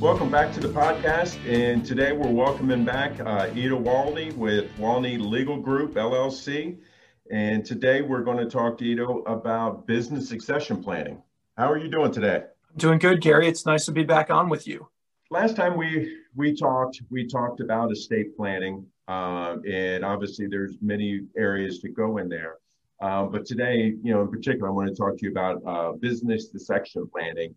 Welcome back to the podcast. And today we're welcoming back uh, Ida Walney with Walney Legal Group, LLC. And today we're going to talk to Ida about business succession planning. How are you doing today? Doing good, Gary. It's nice to be back on with you. Last time we we talked, we talked about estate planning, uh, and obviously there's many areas to go in there. Uh, but today, you know, in particular, I want to talk to you about uh, business succession planning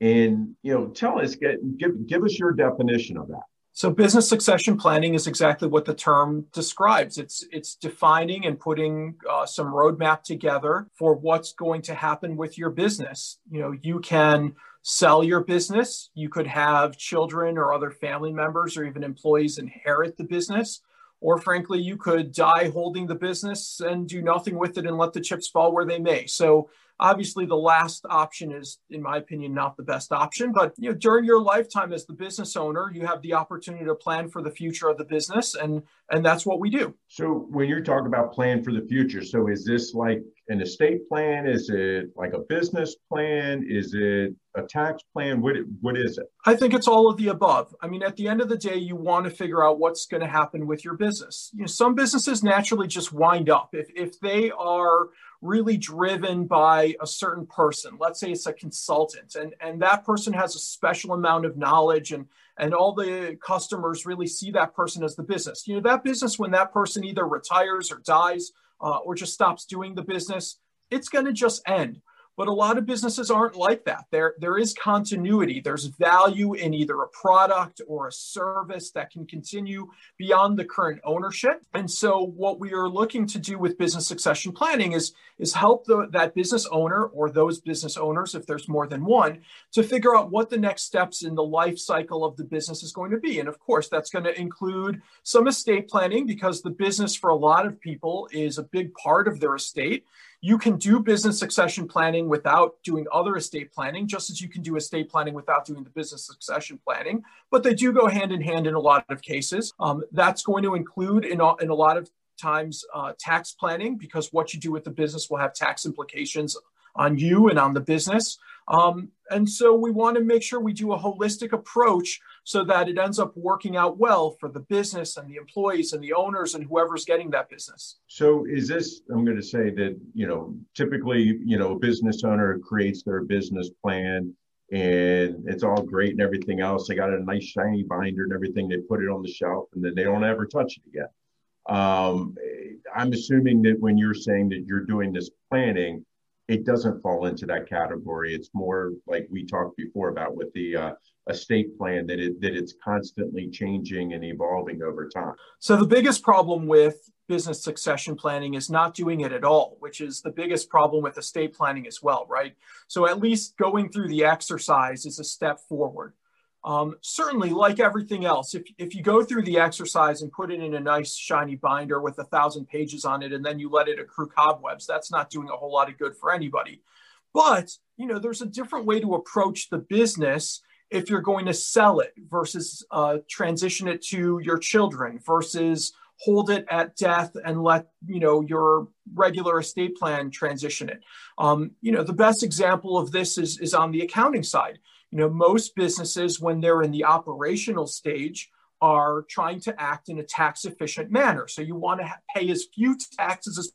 and you know, tell us, get, give give us your definition of that. So business succession planning is exactly what the term describes. It's it's defining and putting uh, some roadmap together for what's going to happen with your business. You know, you can sell your business. You could have children or other family members or even employees inherit the business. Or frankly, you could die holding the business and do nothing with it and let the chips fall where they may. So Obviously, the last option is, in my opinion, not the best option. But you know, during your lifetime as the business owner, you have the opportunity to plan for the future of the business, and and that's what we do. So, when you're talking about plan for the future, so is this like an estate plan? Is it like a business plan? Is it a tax plan? What what is it? I think it's all of the above. I mean, at the end of the day, you want to figure out what's going to happen with your business. You know, some businesses naturally just wind up if if they are really driven by a certain person. Let's say it's a consultant, and, and that person has a special amount of knowledge, and, and all the customers really see that person as the business. You know, that business, when that person either retires or dies uh, or just stops doing the business, it's going to just end. But a lot of businesses aren't like that. There, there is continuity. There's value in either a product or a service that can continue beyond the current ownership. And so, what we are looking to do with business succession planning is, is help the, that business owner or those business owners, if there's more than one, to figure out what the next steps in the life cycle of the business is going to be. And of course, that's going to include some estate planning because the business for a lot of people is a big part of their estate. You can do business succession planning without doing other estate planning, just as you can do estate planning without doing the business succession planning. But they do go hand in hand in a lot of cases. Um, that's going to include, in a, in a lot of times, uh, tax planning, because what you do with the business will have tax implications on you and on the business. Um, and so we want to make sure we do a holistic approach so that it ends up working out well for the business and the employees and the owners and whoever's getting that business. So is this, I'm going to say that, you know, typically, you know, a business owner creates their business plan and it's all great and everything else. They got a nice shiny binder and everything. They put it on the shelf and then they don't ever touch it again. Um, I'm assuming that when you're saying that you're doing this planning, it doesn't fall into that category. It's more like we talked before about with the uh, estate plan that it that it's constantly changing and evolving over time. So the biggest problem with business succession planning is not doing it at all, which is the biggest problem with estate planning as well, right? So at least going through the exercise is a step forward. Um, certainly, like everything else, if, if you go through the exercise and put it in a nice shiny binder with a thousand pages on it, and then you let it accrue cobwebs, that's not doing a whole lot of good for anybody. But you know, there's a different way to approach the business if you're going to sell it versus uh, transition it to your children versus hold it at death and let you know your regular estate plan transition it. Um, you know, the best example of this is is on the accounting side you know, most businesses, when they're in the operational stage, are trying to act in a tax efficient manner. So you want to pay as few taxes as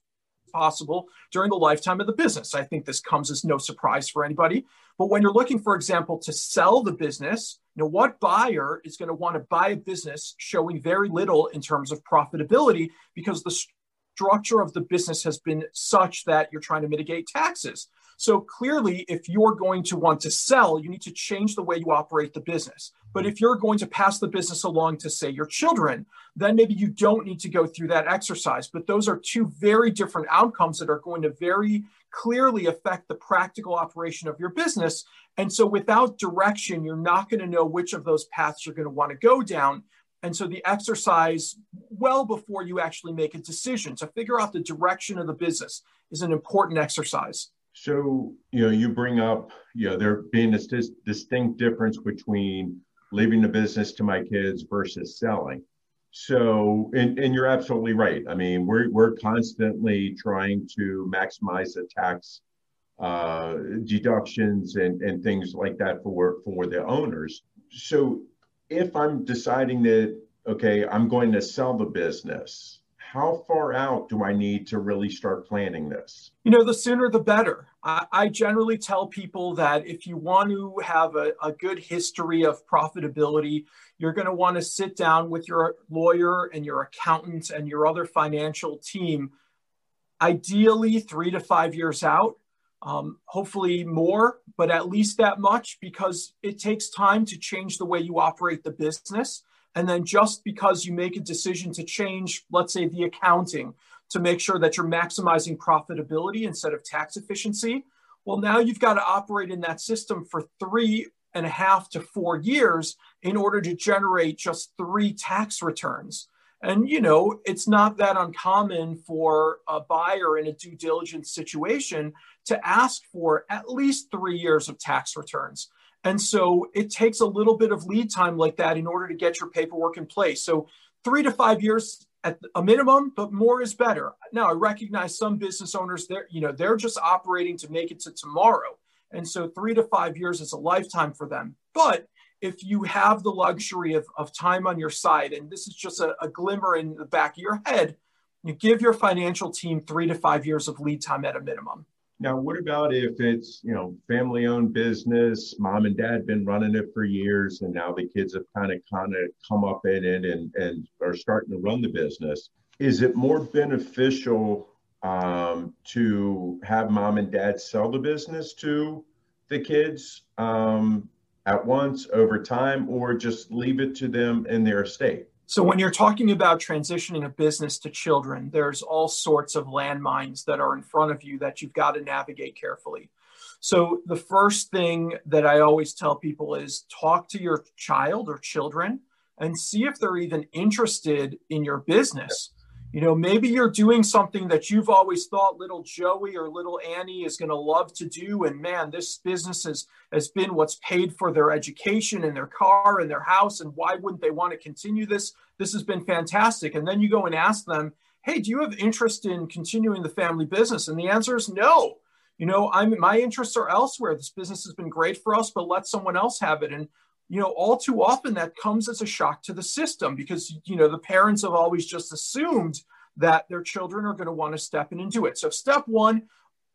possible during the lifetime of the business. I think this comes as no surprise for anybody. But when you're looking, for example, to sell the business, You know, what buyer is going to want to buy a business showing very little in terms of profitability because the structure of the business has been such that you're trying to mitigate taxes? So clearly, if you're going to want to sell, you need to change the way you operate the business. But if you're going to pass the business along to, say, your children, then maybe you don't need to go through that exercise. But those are two very different outcomes that are going to very clearly affect the practical operation of your business. And so without direction, you're not going to know which of those paths you're going to want to go down. And so the exercise, well before you actually make a decision to figure out the direction of the business, is an important exercise. So, you know, you bring up, you know, there being this dis- distinct difference between leaving the business to my kids versus selling. So, and, and you're absolutely right. I mean, we're, we're constantly trying to maximize the tax uh, deductions and, and things like that for, for the owners. So, if I'm deciding that, okay, I'm going to sell the business, how far out do I need to really start planning this? You know, the sooner the better. I, I generally tell people that if you want to have a, a good history of profitability, you're going to want to sit down with your lawyer and your accountant and your other financial team, ideally three to five years out. Um, hopefully more, but at least that much because it takes time to change the way you operate the business. And then just because you make a decision to change, let's say, the accounting to make sure that you're maximizing profitability instead of tax efficiency, well, now you've got to operate in that system for three and a half to four years in order to generate just three tax returns. And, you know, it's not that uncommon for a buyer in a due diligence situation to ask for at least three years of tax returns. And so it takes a little bit of lead time like that in order to get your paperwork in place. So three to five years at a minimum, but more is better. Now I recognize some business owners they're, you know, they're just operating to make it to tomorrow. And so three to five years is a lifetime for them. But if you have the luxury of, of time on your side, and this is just a, a glimmer in the back of your head, you give your financial team three to five years of lead time at a minimum. Now, what about if it's, you know, family owned business, mom and dad been running it for years, and now the kids have kind of kind of come up in it and, and are starting to run the business? Is it more beneficial um, to have mom and dad sell the business to the kids um, at once over time, or just leave it to them in their estate? So, when you're talking about transitioning a business to children, there's all sorts of landmines that are in front of you that you've got to navigate carefully. So, the first thing that I always tell people is talk to your child or children and see if they're even interested in your business. You know, maybe you're doing something that you've always thought little Joey or little Annie is going to love to do. And man, this business has, has been what's paid for their education and their car and their house. And why wouldn't they want to continue this? This has been fantastic. And then you go and ask them, hey, do you have interest in continuing the family business? And the answer is no. You know, I'm my interests are elsewhere. This business has been great for us, but let someone else have it. And you know, all too often that comes as a shock to the system because, you know, the parents have always just assumed that their children are going to want to step in and do it. So, step one,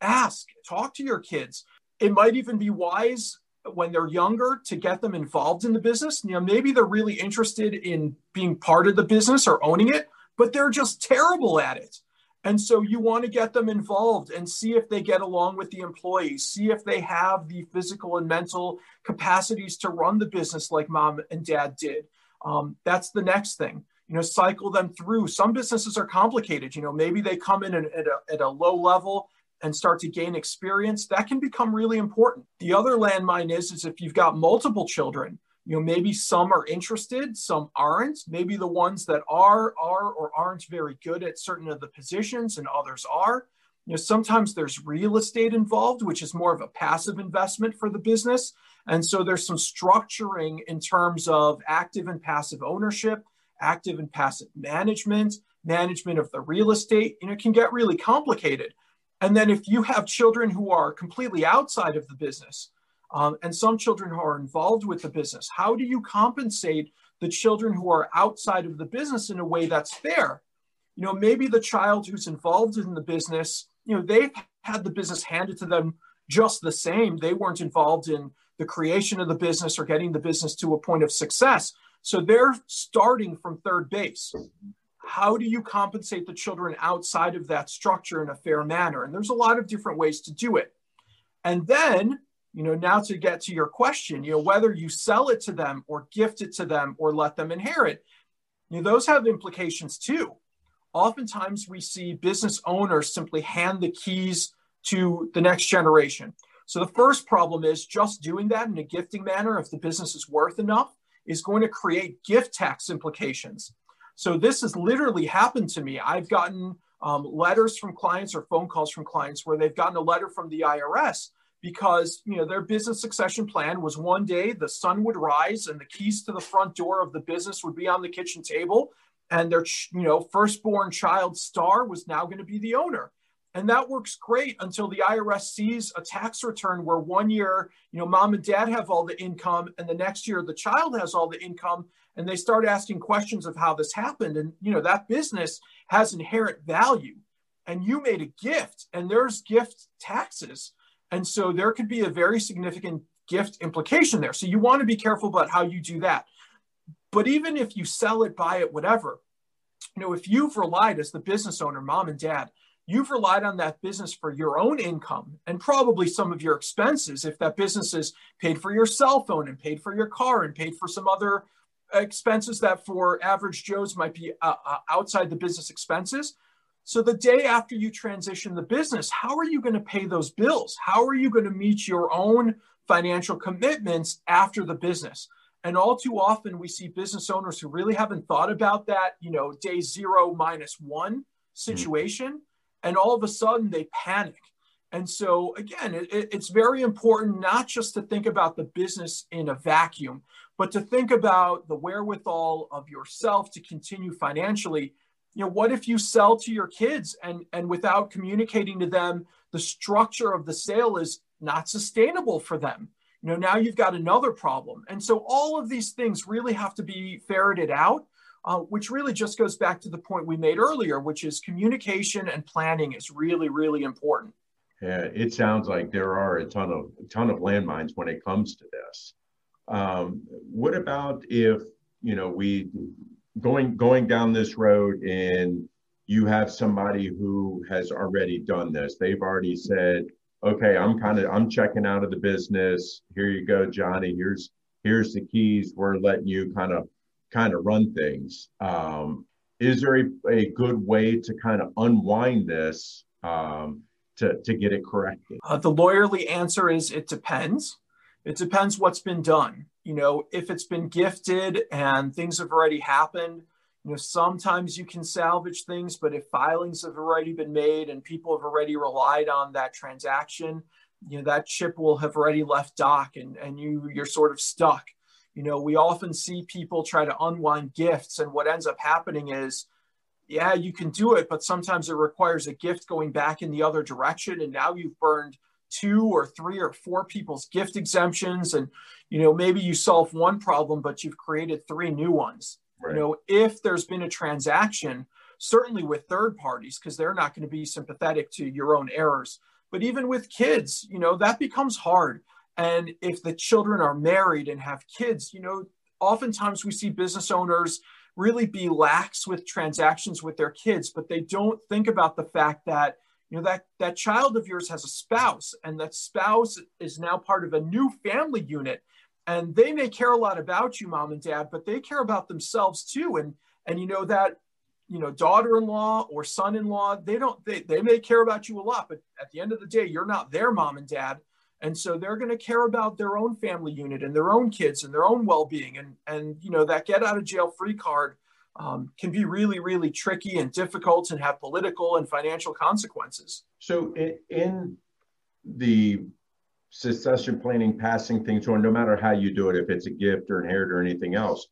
ask, talk to your kids. It might even be wise when they're younger to get them involved in the business. You know, maybe they're really interested in being part of the business or owning it, but they're just terrible at it. And so you want to get them involved and see if they get along with the employees, see if they have the physical and mental capacities to run the business like mom and dad did. Um, that's the next thing. You know, cycle them through. Some businesses are complicated. You know, maybe they come in at a, at a low level and start to gain experience. That can become really important. The other landmine is, is if you've got multiple children, you know maybe some are interested some aren't. Maybe the ones that are are or aren't very good at certain of the positions and others are. You know sometimes there's real estate involved which is more of a passive investment for the business. And so there's some structuring in terms of active and passive ownership active and passive management management of the real estate. You know can get really complicated. And then if you have children who are completely outside of the business um, and some children who are involved with the business. How do you compensate the children who are outside of the business in a way that's fair? You know, maybe the child who's involved in the business, you know, they've had the business handed to them just the same. They weren't involved in the creation of the business or getting the business to a point of success. So they're starting from third base. How do you compensate the children outside of that structure in a fair manner? And there's a lot of different ways to do it. And then, you know, now to get to your question, you know, whether you sell it to them or gift it to them or let them inherit, you know, those have implications too. Oftentimes we see business owners simply hand the keys to the next generation. So the first problem is just doing that in a gifting manner, if the business is worth enough, is going to create gift tax implications. So this has literally happened to me. I've gotten um, letters from clients or phone calls from clients where they've gotten a letter from the IRS because you know their business succession plan was one day the sun would rise and the keys to the front door of the business would be on the kitchen table and their you know firstborn child star was now going to be the owner. And that works great until the IRS sees a tax return where one year, you know, mom and dad have all the income and the next year the child has all the income and they start asking questions of how this happened. And you know that business has inherent value. And you made a gift and there's gift taxes and so there could be a very significant gift implication there. So you want to be careful about how you do that. But even if you sell it, buy it, whatever, you know, if you've relied as the business owner, mom and dad, you've relied on that business for your own income and probably some of your expenses. If that business is paid for your cell phone and paid for your car and paid for some other expenses that for average Joes might be uh, uh, outside the business expenses, so the day after you transition the business, how are you going to pay those bills? How are you going to meet your own financial commitments after the business? And all too often we see business owners who really haven't thought about that, you know, day zero minus one situation. Mm-hmm. And all of a sudden they panic. And so, again, it, it's very important not just to think about the business in a vacuum, but to think about the wherewithal of yourself to continue financially you know what if you sell to your kids? And and without communicating to them the structure of the sale is not sustainable for them. You know now you've got another problem. And so all of these things really have to be ferreted out uh, which really just goes back to the point we made earlier which is communication and planning is really really important. Yeah it sounds like there are a ton of a ton of landmines when it comes to this. Um, what about if you know we going going down this road and you have somebody who has already done this. They've already said okay i'm kind of i'm checking out of the business. Here you go johnny. Here's here's the keys. We're letting you kind of kind of run things. Um, is there a, a good way to kind of unwind this um, to, to get it corrected? Uh, the lawyerly answer is it depends it depends what's been done you know, if it's been gifted and things have already happened, you know, sometimes you can salvage things, but if filings have already been made and people have already relied on that transaction, you know, that chip will have already left dock and, and you you're sort of stuck. You know, we often see people try to unwind gifts, and what ends up happening is, yeah, you can do it, but sometimes it requires a gift going back in the other direction, and now you've burned two or three or four people's gift exemptions. And you know maybe you solve one problem but you've created three new ones. Right. you know if there's been a transaction certainly with third parties because they're not going to be sympathetic to your own errors. But even with kids you know that becomes hard. And if the children are married and have kids you know oftentimes we see business owners really be lax with transactions with their kids but they don't think about the fact that you know that that child of yours has a spouse and that spouse is now part of a new family unit and they may care a lot about you mom and dad but they care about themselves too and and you know that you know daughter-in-law or son-in-law they don't they, they may care about you a lot but at the end of the day you're not their mom and dad and so they're going to care about their own family unit and their own kids and their own well-being and and you know that get out of jail free card um, can be really, really tricky and difficult and have political and financial consequences. So, in, in the succession planning, passing things on, no matter how you do it, if it's a gift or inherit or anything else,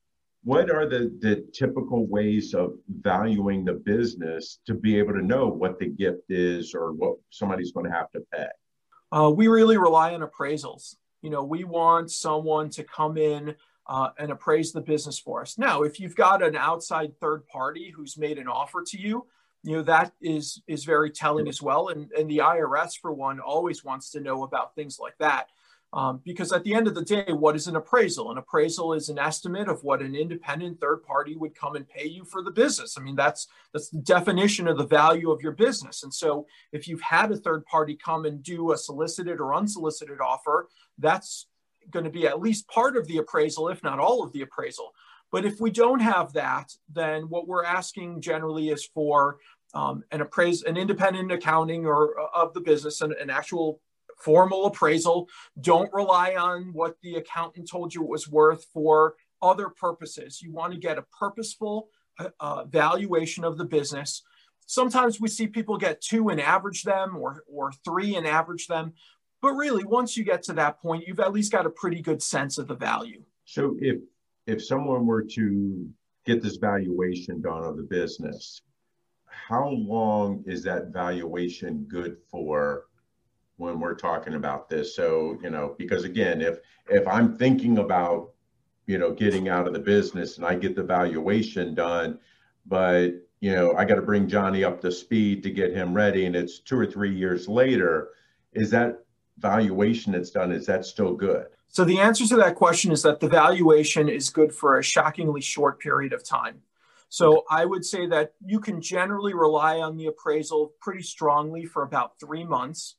what are the, the typical ways of valuing the business to be able to know what the gift is or what somebody's going to have to pay? Uh, we really rely on appraisals. You know, we want someone to come in uh, and appraise the business for us. Now, if you've got an outside third party who's made an offer to you, you know that is is very telling as well. And and the IRS for one always wants to know about things like that. Um, because at the end of the day, what is an appraisal? An appraisal is an estimate of what an independent third party would come and pay you for the business. I mean, that's that's the definition of the value of your business. And so, if you've had a third party come and do a solicited or unsolicited offer, that's going to be at least part of the appraisal, if not all of the appraisal. But if we don't have that, then what we're asking generally is for um, an appraise, an independent accounting or uh, of the business, an, an actual formal appraisal. Don't rely on what the accountant told you it was worth for other purposes. You want to get a purposeful uh, uh, valuation of the business. Sometimes we see people get two and average them or, or three and average them. But really, once you get to that point, you've at least got a pretty good sense of the value. So if if someone were to get this valuation done of the business, how long is that valuation good for when we're talking about this. So, you know, because again, if if I'm thinking about, you know, getting out of the business and I get the valuation done, but you know, I got to bring Johnny up to speed to get him ready and it's 2 or 3 years later, is that valuation that's done is that still good? So the answer to that question is that the valuation is good for a shockingly short period of time. So I would say that you can generally rely on the appraisal pretty strongly for about 3 months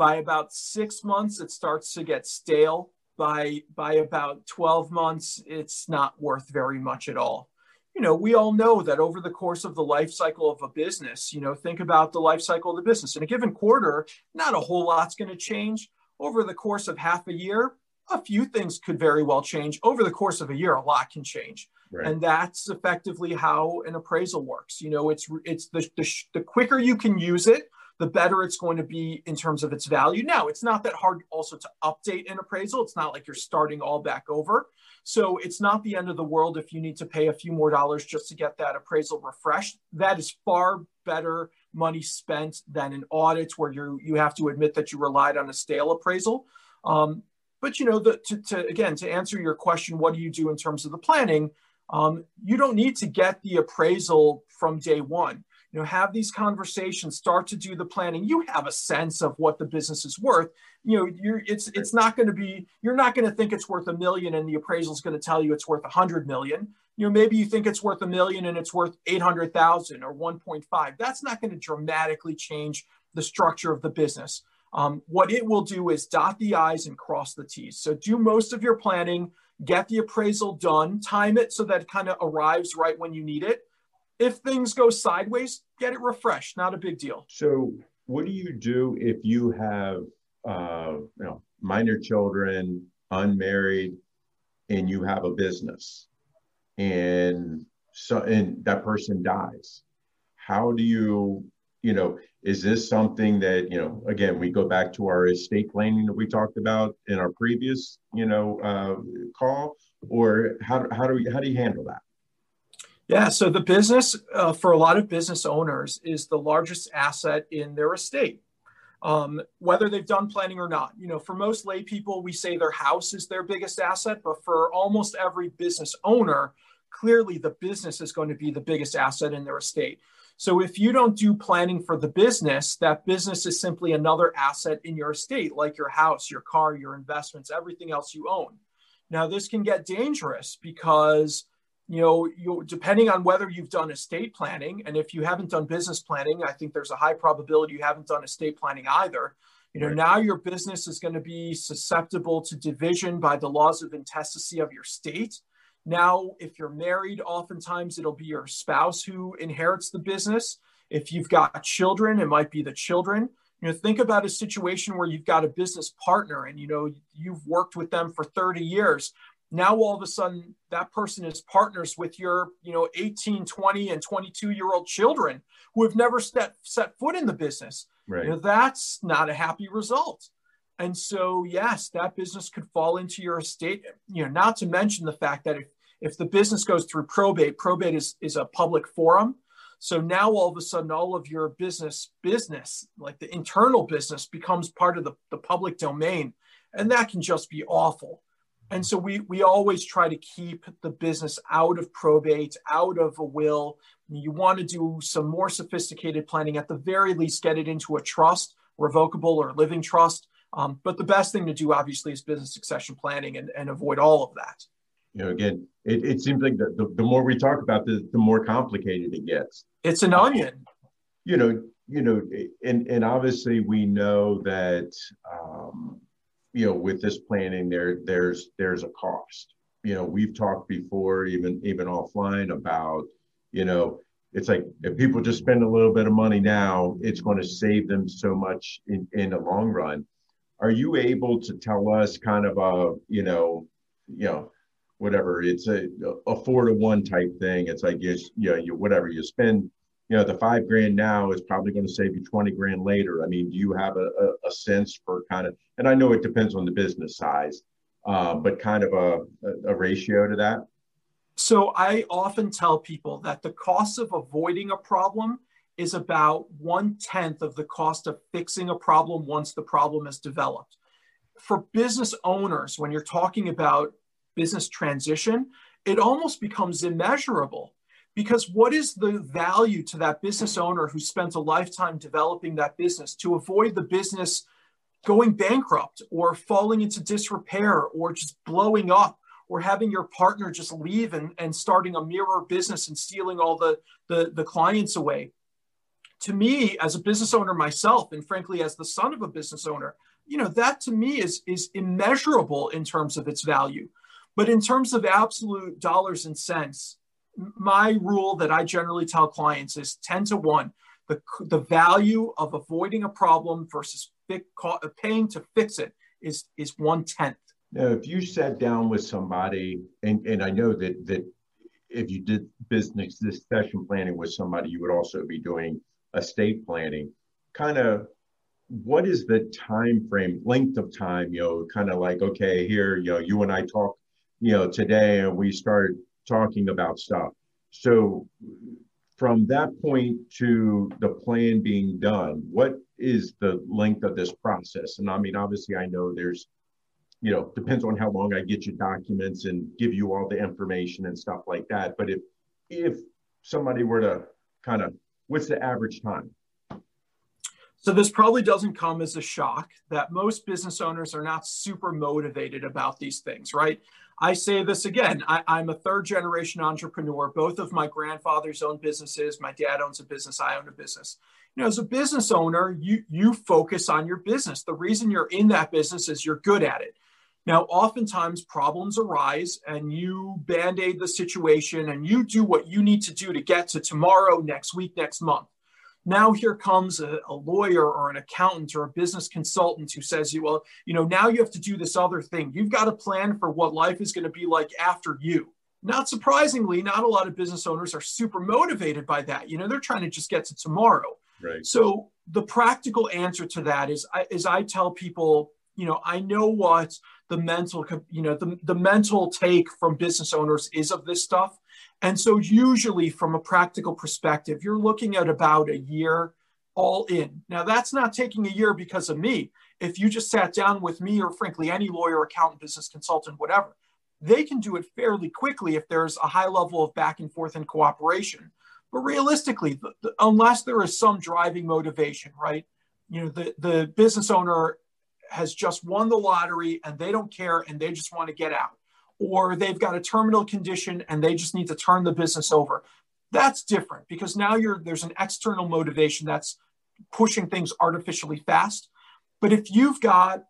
by about six months, it starts to get stale. By, by about 12 months, it's not worth very much at all. You know, we all know that over the course of the life cycle of a business, you know, think about the life cycle of the business. In a given quarter, not a whole lot's going to change. Over the course of half a year, a few things could very well change. Over the course of a year, a lot can change. Right. And that's effectively how an appraisal works. You know, it's it's the, the, the quicker you can use it, the better it's going to be in terms of its value. Now, it's not that hard also to update an appraisal. It's not like you're starting all back over. So it's not the end of the world if you need to pay a few more dollars just to get that appraisal refreshed. That is far better money spent than an audit where you you have to admit that you relied on a stale appraisal. Um, but you know, the, to, to, again to answer your question, what do you do in terms of the planning? Um, you don't need to get the appraisal from day one you know have these conversations start to do the planning. You have a sense of what the business is worth. You know you're it's it's not going to be you're not going to think it's worth a million and the appraisal is going to tell you it's worth a hundred million. You know maybe you think it's worth a million and it's worth 800000 or 1.5 that's not going to dramatically change the structure of the business. Um, what it will do is dot the i's and cross the t's. So do most of your planning get the appraisal done time it so that it kind of arrives right when you need it if things go sideways, get it refreshed. Not a big deal. So, what do you do if you have, uh, you know, minor children, unmarried, and you have a business, and so and that person dies? How do you, you know, is this something that you know? Again, we go back to our estate planning that we talked about in our previous, you know, uh, call, or how how do we, how do you handle that? Yeah, so the business uh, for a lot of business owners is the largest asset in their estate, um, whether they've done planning or not. You know, for most lay people, we say their house is their biggest asset, but for almost every business owner, clearly the business is going to be the biggest asset in their estate. So if you don't do planning for the business, that business is simply another asset in your estate, like your house, your car, your investments, everything else you own. Now, this can get dangerous because you know, you depending on whether you've done estate planning, and if you haven't done business planning, I think there's a high probability you haven't done estate planning either. You know, right. now your business is going to be susceptible to division by the laws of intestacy of your state. Now, if you're married, oftentimes it'll be your spouse who inherits the business. If you've got children, it might be the children. You know, think about a situation where you've got a business partner and you know you've worked with them for 30 years now all of a sudden that person is partners with your you know 18 20 and 22 year old children who have never set, set foot in the business. Right. you know that's not a happy result. And so yes that business could fall into your estate. You know not to mention the fact that if, if the business goes through probate probate is, is a public forum. So now all of a sudden all of your business business like the internal business becomes part of the, the public domain. And that can just be awful and so we we always try to keep the business out of probate, out of a will. You want to do some more sophisticated planning. At the very least, get it into a trust, revocable or living trust. Um, but the best thing to do, obviously, is business succession planning and, and avoid all of that. You know, again, it, it seems like the, the, the more we talk about this, the more complicated it gets. It's an onion. You know, you know, and and obviously we know that um, you know with this planning there there's there's a cost. You know, we've talked before, even even offline about you know it's like if people just spend a little bit of money now, it's going to save them so much in, in the long run. Are you able to tell us kind of a, you know, you know, whatever, it's a, a four to one type thing. It's like you, you know, you, whatever you spend, you know, the five grand now is probably going to save you 20 grand later. I mean, do you have a, a, a sense for kind of, and I know it depends on the business size, uh, but kind of a, a ratio to that? So I often tell people that the cost of avoiding a problem is about one tenth of the cost of fixing a problem once the problem is developed. For business owners, when you're talking about business transition, it almost becomes immeasurable because what is the value to that business owner who spent a lifetime developing that business to avoid the business going bankrupt or falling into disrepair or just blowing up or having your partner just leave and, and starting a mirror business and stealing all the, the, the clients away. To me, as a business owner myself, and frankly, as the son of a business owner, you know, that to me is, is immeasurable in terms of its value. But in terms of absolute dollars and cents, my rule that I generally tell clients is 10 to 1. The, the value of avoiding a problem versus paying to fix it is, is one tenth. Now, if you sat down with somebody, and, and I know that that if you did business succession planning with somebody, you would also be doing estate planning. Kind of, what is the time frame, length of time? You know, kind of like, okay, here, you know, you and I talk, you know, today, and we start talking about stuff. So, from that point to the plan being done, what is the length of this process? And I mean, obviously, I know there's you know, depends on how long I get you documents and give you all the information and stuff like that. But if if somebody were to kind of what's the average time? So this probably doesn't come as a shock that most business owners are not super motivated about these things, right? I say this again. I, am a third generation entrepreneur. Both of my grandfathers own businesses. My dad owns a business. I own a business. You know, as a business owner, you you focus on your business. The reason you're in that business is you're good at it. Now, oftentimes problems arise and you band aid the situation and you do what you need to do to get to tomorrow, next week, next month. Now, here comes a, a, lawyer or an accountant or a business consultant who says, you Well, you know, now you have to do this other thing. You've got to plan for what life is going to be like after you. Not surprisingly, not a lot of business owners are super motivated by that. You know, they're trying to just get to tomorrow. Right. So, the practical answer to that is, is I tell people, you know, I know what the mental, you know, the, the mental take from business owners is of this stuff. And so usually from a practical perspective, you're looking at about a year all in. Now that's not taking a year because of me. If you just sat down with me or frankly any lawyer, accountant, business consultant, whatever, they can do it fairly quickly if there's a high level of back and forth and cooperation. But realistically, the, the, unless there is some driving motivation, right? You know, the, the business owner has just won the lottery and they don't care and they just want to get out. Or they've got a terminal condition and they just need to turn the business over. That's different because now you're there's an external motivation that's pushing things artificially fast. But if you've got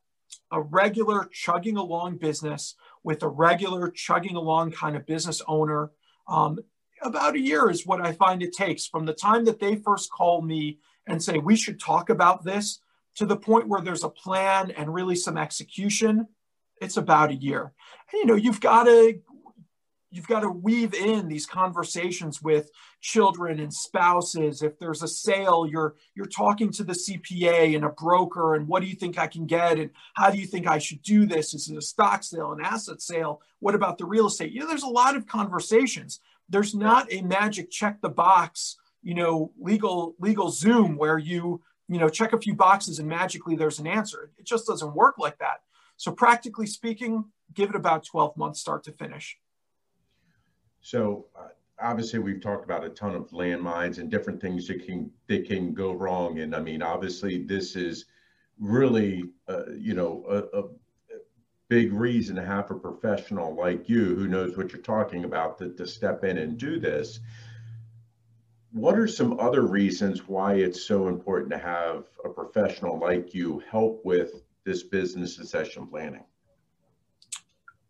a regular chugging along business with a regular chugging along kind of business owner, um, about a year is what I find it takes from the time that they first call me and say, we should talk about this to the point where there's a plan and really some execution, it's about a year. And you know, you've got to you've got to weave in these conversations with children and spouses if there's a sale you're you're talking to the cpa and a broker and what do you think i can get and how do you think i should do this is it a stock sale an asset sale what about the real estate you know there's a lot of conversations there's not a magic check the box you know legal LegalZoom where you you know, check a few boxes and magically there's an answer. It just doesn't work like that. So practically speaking, give it about 12 months start to finish. So uh, obviously we've talked about a ton of landmines and different things that can that can go wrong. And I mean, obviously this is really, uh, you know, a, a, big reason to have a professional like you who knows what you're talking about to, to step in and do this. What are some other reasons why it's so important to have a professional like you help with this business succession planning?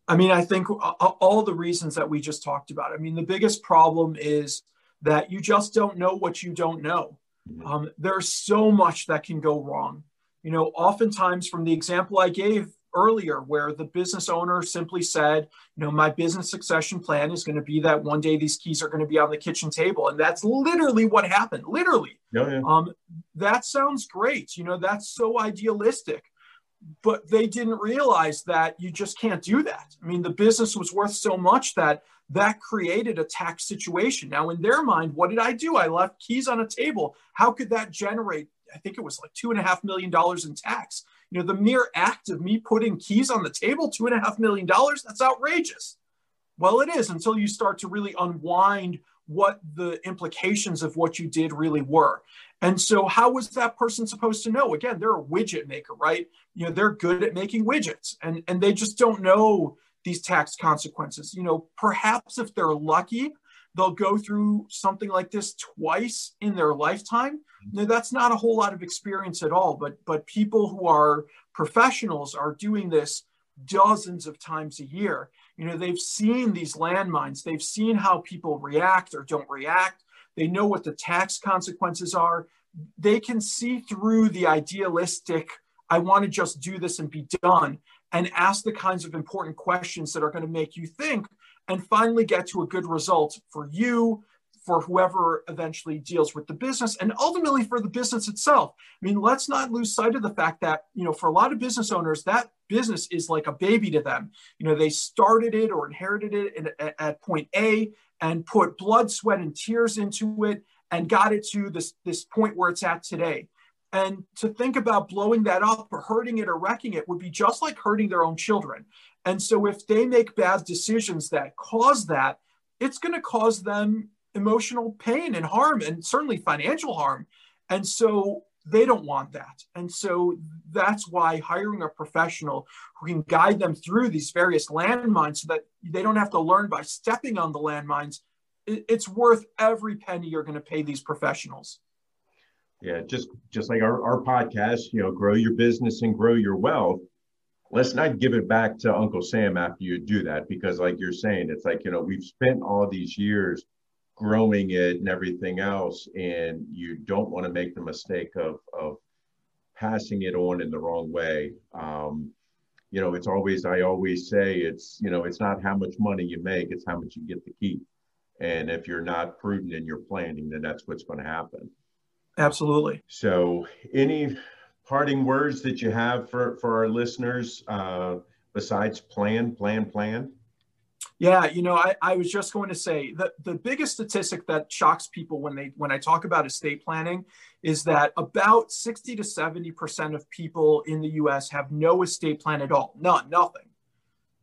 I mean, I think all the reasons that we just talked about. I mean, the biggest problem is that you just don't know what you don't know. Mm-hmm. Um, there's so much that can go wrong. You know, oftentimes from the example I gave earlier, where the business owner simply said, you know, my business succession plan is going to be that one day these keys are going to be on the kitchen table. And that's literally what happened. Literally. Yeah, yeah. Um, that sounds great. You know, that's so idealistic but they didn't realize that you just can't do that. I mean, the business was worth so much that that created a tax situation. Now, in their mind, what did I do? I left keys on a table. How could that generate? I think it was like two and a half million dollars in tax. You know, the mere act of me putting keys on the table, two and a half million dollars, that's outrageous. Well, it is until you start to really unwind what the implications of what you did really were. And so, how was that person supposed to know? Again, they're a widget maker, right? You know, they're good at making widgets, and and they just don't know these tax consequences. You know, perhaps if they're lucky, they'll go through something like this twice in their lifetime. Mm-hmm. Now, that's not a whole lot of experience at all, but but people who are professionals are doing this dozens of times a year. You know, they've seen these landmines, they've seen how people react or don't react they know what the tax consequences are. They can see through the idealistic, I want to just do this and be done, and ask the kinds of important questions that are going to make you think and finally get to a good result for you, for whoever eventually deals with the business and ultimately for the business itself. I mean, let's not lose sight of the fact that, you know, for a lot of business owners, that business is like a baby to them. You know, they started it or inherited it at, at point A and put blood, sweat, and tears into it and got it to this, this point where it's at today. And to think about blowing that up or hurting it or wrecking it would be just like hurting their own children. And so if they make bad decisions that cause that, it's going to cause them emotional pain and harm and certainly financial harm. And so they don't want that. And so that's why hiring a professional who can guide them through these various landmines so that they don't have to learn by stepping on the landmines, it's worth every penny you're going to pay these professionals. Yeah, just just like our, our podcast, you know, grow your business and grow your wealth. Let's not give it back to Uncle Sam after you do that, because like you're saying, it's like, you know, we've spent all these years growing it and everything else and you don't want to make the mistake of of passing it on in the wrong way. Um, you know it's always i always say it's you know it's not how much money you make it's how much you get to keep. And if you're not prudent in your planning then that's what's going to happen. Absolutely. So any parting words that you have for for our listeners uh, besides plan plan plan yeah, you know, I, I was just going to say that the biggest statistic that shocks people when they when I talk about estate planning is that about 60 to 70% of people in the US have no estate plan at all. None, nothing.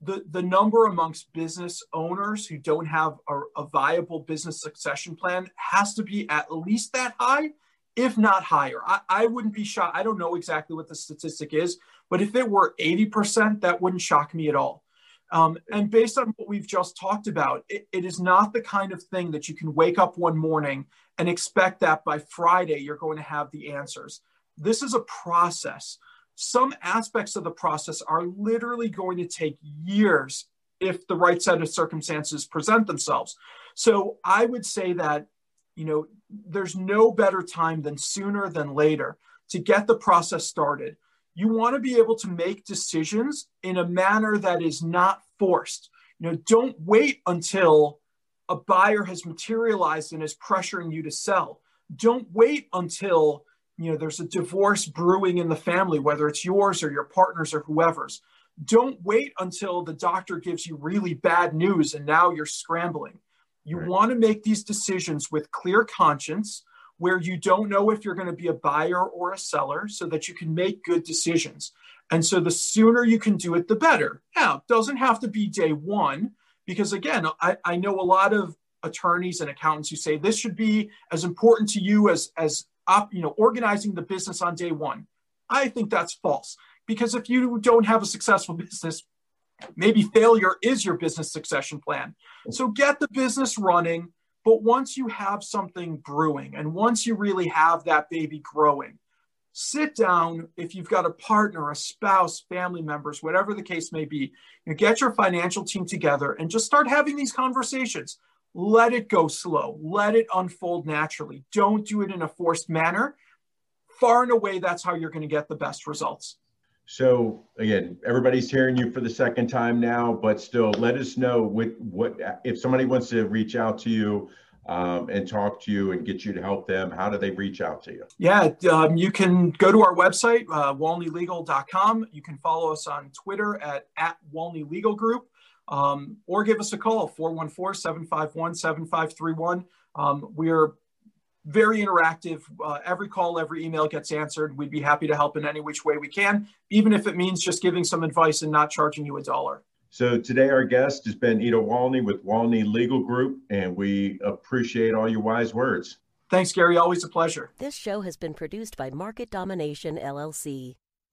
The the number amongst business owners who don't have a, a viable business succession plan has to be at least that high, if not higher. I, I wouldn't be shocked. I don't know exactly what the statistic is, but if it were 80%, that wouldn't shock me at all um, and based on what we've just talked about, it, it is not the kind of thing that you can wake up one morning and expect that by Friday you're going to have the answers. This is a process. Some aspects of the process are literally going to take years if the right set of circumstances present themselves. So I would say that, you know, there's no better time than sooner than later to get the process started you want to be able to make decisions in a manner that is not forced. You know, don't wait until a buyer has materialized and is pressuring you to sell. Don't wait until you know there's a divorce brewing in the family, whether it's yours or your partner's or whoever's. Don't wait until the doctor gives you really bad news and now you're scrambling. You right. want to make these decisions with clear conscience where you don't know if you're going to be a buyer or a seller so that you can make good decisions. And so the sooner you can do it, the better. Now, doesn't have to be day one, because again, I, I know a lot of attorneys and accountants who say this should be as important to you as, as up, you know, organizing the business on day one. I think that's false because if you don't have a successful business, maybe failure is your business succession plan. So get the business running. But once you have something brewing and once you really have that baby growing, sit down if you've got a partner, a spouse, family members, whatever the case may be, you get your financial team together and just start having these conversations. Let it go slow, let it unfold naturally. Don't do it in a forced manner. Far and away, that's how you're going to get the best results. So again, everybody's hearing you for the second time now, but still, let us know what what if somebody wants to reach out to you um, and talk to you and get you to help them. How do they reach out to you? Yeah, um, you can go to our website, uh, walneylegal.com. You can follow us on Twitter at at Walney Legal Group, um, or give us a call 414-751-7531. Um, we're very interactive. Uh, every call, every email gets answered. We'd be happy to help in any which way we can, even if it means just giving some advice and not charging you a dollar. So today our guest has been Ido Walney with Walney Legal Group, and we appreciate all your wise words. Thanks, Gary. Always a pleasure. This show has been produced by Market Domination LLC.